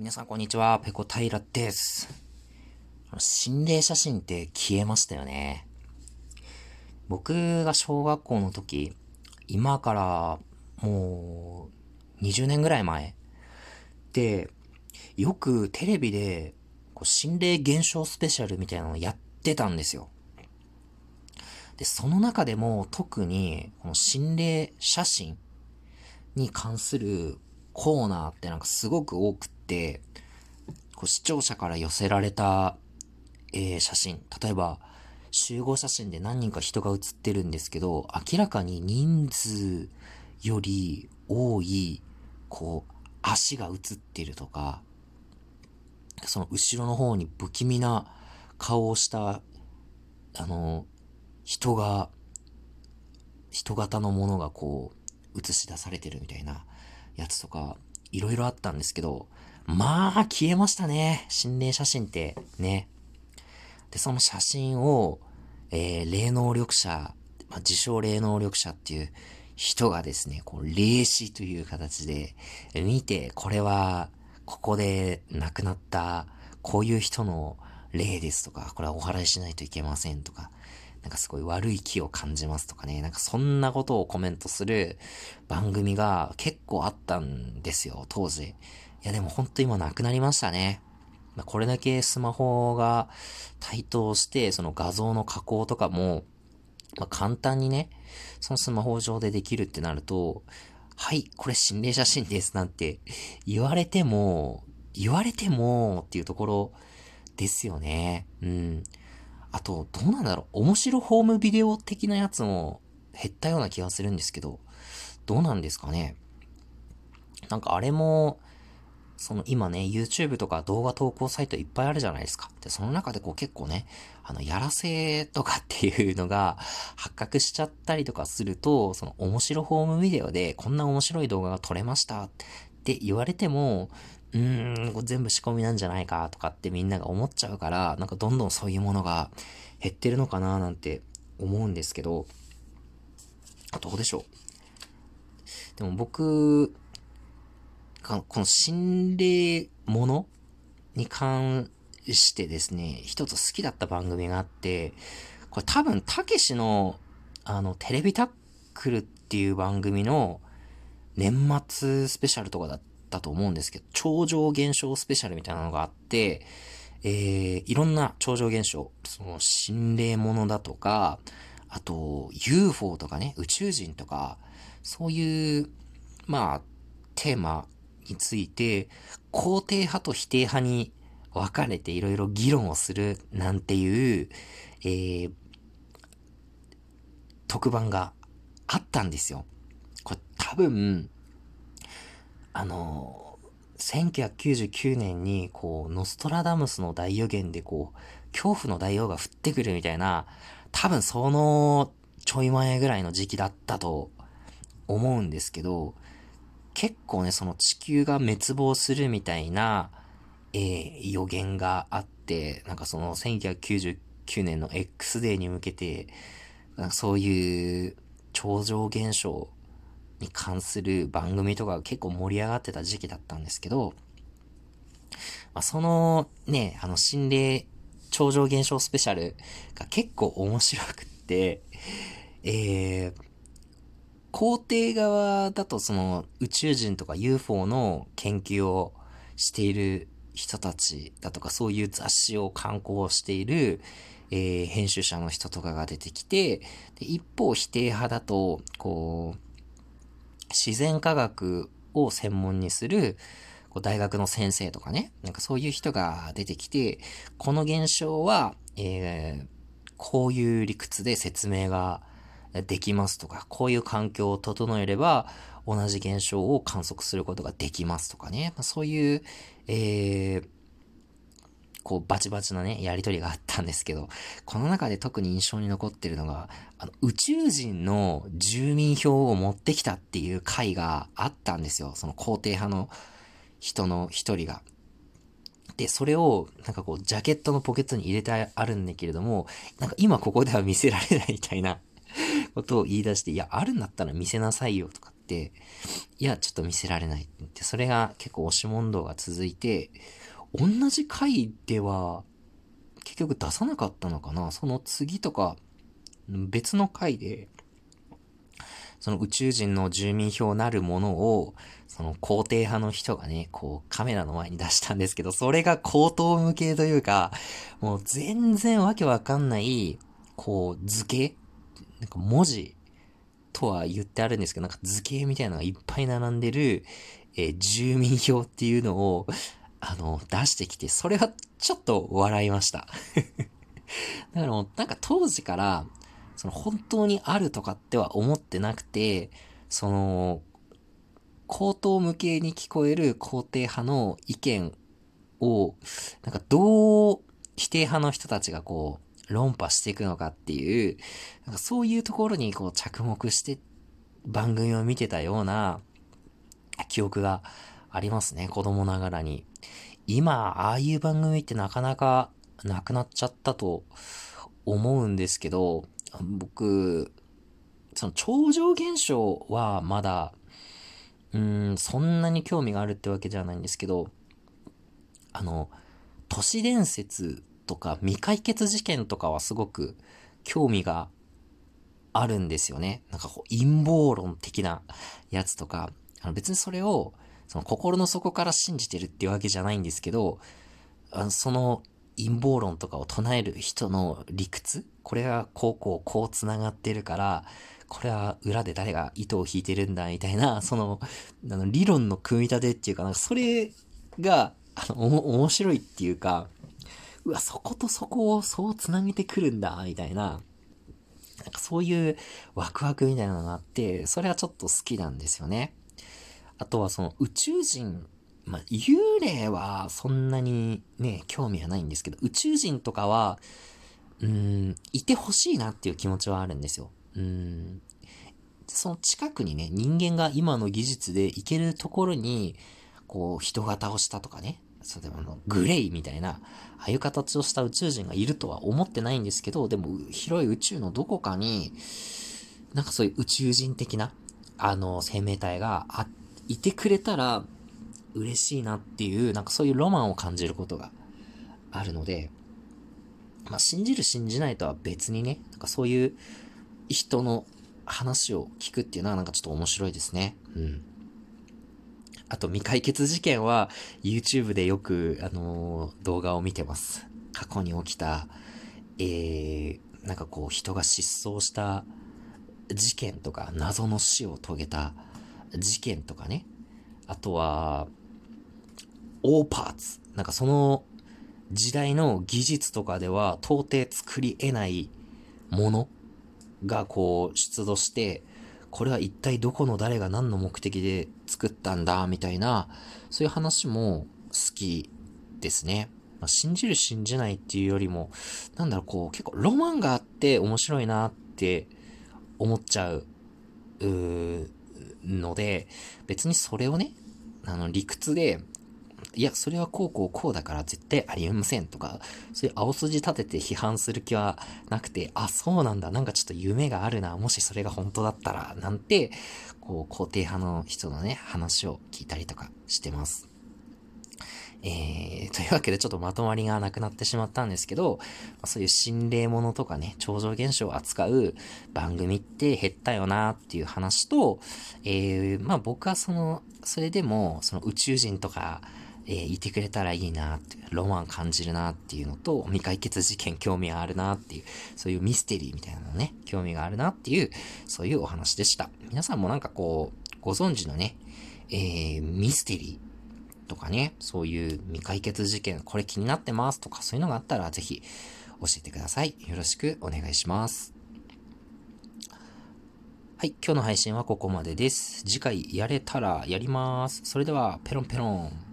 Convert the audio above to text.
皆さんこんにちは、ペコ平です。心霊写真って消えましたよね。僕が小学校の時、今からもう20年ぐらい前で、よくテレビでこう心霊現象スペシャルみたいなのをやってたんですよ。で、その中でも特にこの心霊写真に関するコーナーってなんかすごく多くて、て、こう視聴者から寄せられた、えー、写真、例えば、集合写真で何人か人が写ってるんですけど、明らかに人数より多い、こう、足が写ってるとか、その後ろの方に不気味な顔をした、あの、人が、人型のものがこう、映し出されてるみたいなやつとか、いろいろあったんですけど、まあ、消えましたね。心霊写真ってね。で、その写真を、えー、霊能力者、まあ、自称霊能力者っていう人がですね、こう、霊視という形で見て、これは、ここで亡くなった、こういう人の霊ですとか、これはお祓いしないといけませんとか、なんかすごい悪い気を感じますとかね、なんかそんなことをコメントする番組が結構あったんですよ、当時。いやでもほんと今なくなりましたね。まあ、これだけスマホが台頭して、その画像の加工とかも、まあ、簡単にね、そのスマホ上でできるってなると、はい、これ心霊写真ですなんて言われても、言われてもっていうところですよね。うん。あと、どうなんだろう。面白ホームビデオ的なやつも減ったような気がするんですけど、どうなんですかね。なんかあれも、その今ね、YouTube とか動画投稿サイトいっぱいあるじゃないですか。で、その中でこう結構ね、あの、やらせとかっていうのが発覚しちゃったりとかすると、その面白ホームビデオでこんな面白い動画が撮れましたって言われても、うーん、これ全部仕込みなんじゃないかとかってみんなが思っちゃうから、なんかどんどんそういうものが減ってるのかななんて思うんですけど、どうでしょう。でも僕、この心霊ものに関してですね、一つ好きだった番組があって、これ多分、たけしの、あの、テレビタックルっていう番組の年末スペシャルとかだったと思うんですけど、超常現象スペシャルみたいなのがあって、えー、いろんな超常現象、その心霊ものだとか、あと UFO とかね、宇宙人とか、そういう、まあ、テーマについて、肯定派と否定派に分かれていろいろ議論をするなんていう、えー、特番があったんですよ。これ多分、あの、1999年に、こう、ノストラダムスの大予言で、こう、恐怖の大王が降ってくるみたいな、多分そのちょい前ぐらいの時期だったと思うんですけど、結構ね、その地球が滅亡するみたいな、えー、予言があって、なんかその1999年の X デーに向けて、そういう超常現象に関する番組とか結構盛り上がってた時期だったんですけど、まあ、そのね、あの心霊超常現象スペシャルが結構面白くって、えー、肯定側だとその宇宙人とか UFO の研究をしている人たちだとかそういう雑誌を刊行している、えー、編集者の人とかが出てきて、で一方否定派だと、こう、自然科学を専門にするこう大学の先生とかね、なんかそういう人が出てきて、この現象は、えー、こういう理屈で説明ができますとか、こういう環境を整えれば、同じ現象を観測することができますとかね。そういう、えー、こう、バチバチなね、やりとりがあったんですけど、この中で特に印象に残ってるのが、あの、宇宙人の住民票を持ってきたっていう回があったんですよ。その肯定派の人の一人が。で、それを、なんかこう、ジャケットのポケットに入れてあるんだけれども、なんか今ここでは見せられないみたいなことを言い出して、いや、あるんだったら見せなさいよとかって、いや、ちょっと見せられないって言って、それが結構押し問答が続いて、同じ回では、結局出さなかったのかな？その次とか、別の回で、その宇宙人の住民票なるものを、その肯定派の人がね、こうカメラの前に出したんですけど、それが口頭向けというか、もう全然わけわかんない、こう図形なんか文字とは言ってあるんですけど、なんか図形みたいなのがいっぱい並んでる、えー、住民票っていうのを、あの、出してきて、それはちょっと笑いました。だからもう、なんか当時から、その本当にあるとかっては思ってなくて、その、口頭無形に聞こえる肯定派の意見を、なんかどう否定派の人たちがこう、論破していくのかっていう、なんかそういうところにこう着目して番組を見てたような記憶がありますね、子供ながらに。今、ああいう番組ってなかなかなくなっちゃったと思うんですけど、僕、その超常現象はまだ、うん、そんなに興味があるってわけじゃないんですけど、あの、都市伝説とか未解決事件とかはすごく興味があるんですよね。なんかこう陰謀論的なやつとか、あの別にそれをその心の底から信じてるっていうわけじゃないんですけど、あのその陰謀論とかを唱える人の理屈？これがこうこうこう繋がってるから、これは裏で誰が糸を引いてるんだ、みたいな、その、あの理論の組み立てっていうか、なんかそれが、あの、面白いっていうか、うわ、そことそこをそう繋げてくるんだ、みたいな、なんかそういうワクワクみたいなのがあって、それはちょっと好きなんですよね。あとはその宇宙人まあ、幽霊はそんなにね、興味はないんですけど、宇宙人とかは、うん、いてほしいなっていう気持ちはあるんですよ。うん。その近くにね、人間が今の技術で行けるところに、こう、人型をしたとかね、そうでもあの、グレイみたいな、ああいう形をした宇宙人がいるとは思ってないんですけど、でも、広い宇宙のどこかに、なんかそういう宇宙人的な、あの、生命体があ、いてくれたら、嬉しいなっていう、なんかそういうロマンを感じることがあるので、まあ、信じる信じないとは別にね、なんかそういう人の話を聞くっていうのはなんかちょっと面白いですね。うん。あと未解決事件は YouTube でよく、あのー、動画を見てます。過去に起きた、えー、なんかこう人が失踪した事件とか、謎の死を遂げた事件とかね。あとは、オーパーツ。なんかその時代の技術とかでは到底作り得ないものがこう出土して、これは一体どこの誰が何の目的で作ったんだ？みたいな、そういう話も好きですね。まあ、信じる信じないっていうよりも、なんだろう、こう結構ロマンがあって面白いなって思っちゃう、うので、別にそれをね、あの理屈でいや、それはこうこうこうだから絶対ありえませんとか、そういう青筋立てて批判する気はなくて、あ、そうなんだ、なんかちょっと夢があるな、もしそれが本当だったら、なんて、こう、肯定派の人のね、話を聞いたりとかしてます。えー、というわけでちょっとまとまりがなくなってしまったんですけど、そういう心霊ものとかね、超常現象を扱う番組って減ったよなっていう話と、えー、まあ僕はその、それでも、その宇宙人とか、えー、いてくれたらいいなって、ロマン感じるなっていうのと、未解決事件興味があるなっていう、そういうミステリーみたいなのね、興味があるなっていう、そういうお話でした。皆さんもなんかこう、ご存知のね、えー、ミステリーとかね、そういう未解決事件、これ気になってますとか、そういうのがあったら、ぜひ教えてください。よろしくお願いします。はい、今日の配信はここまでです。次回やれたらやります。それでは、ペロンペロン。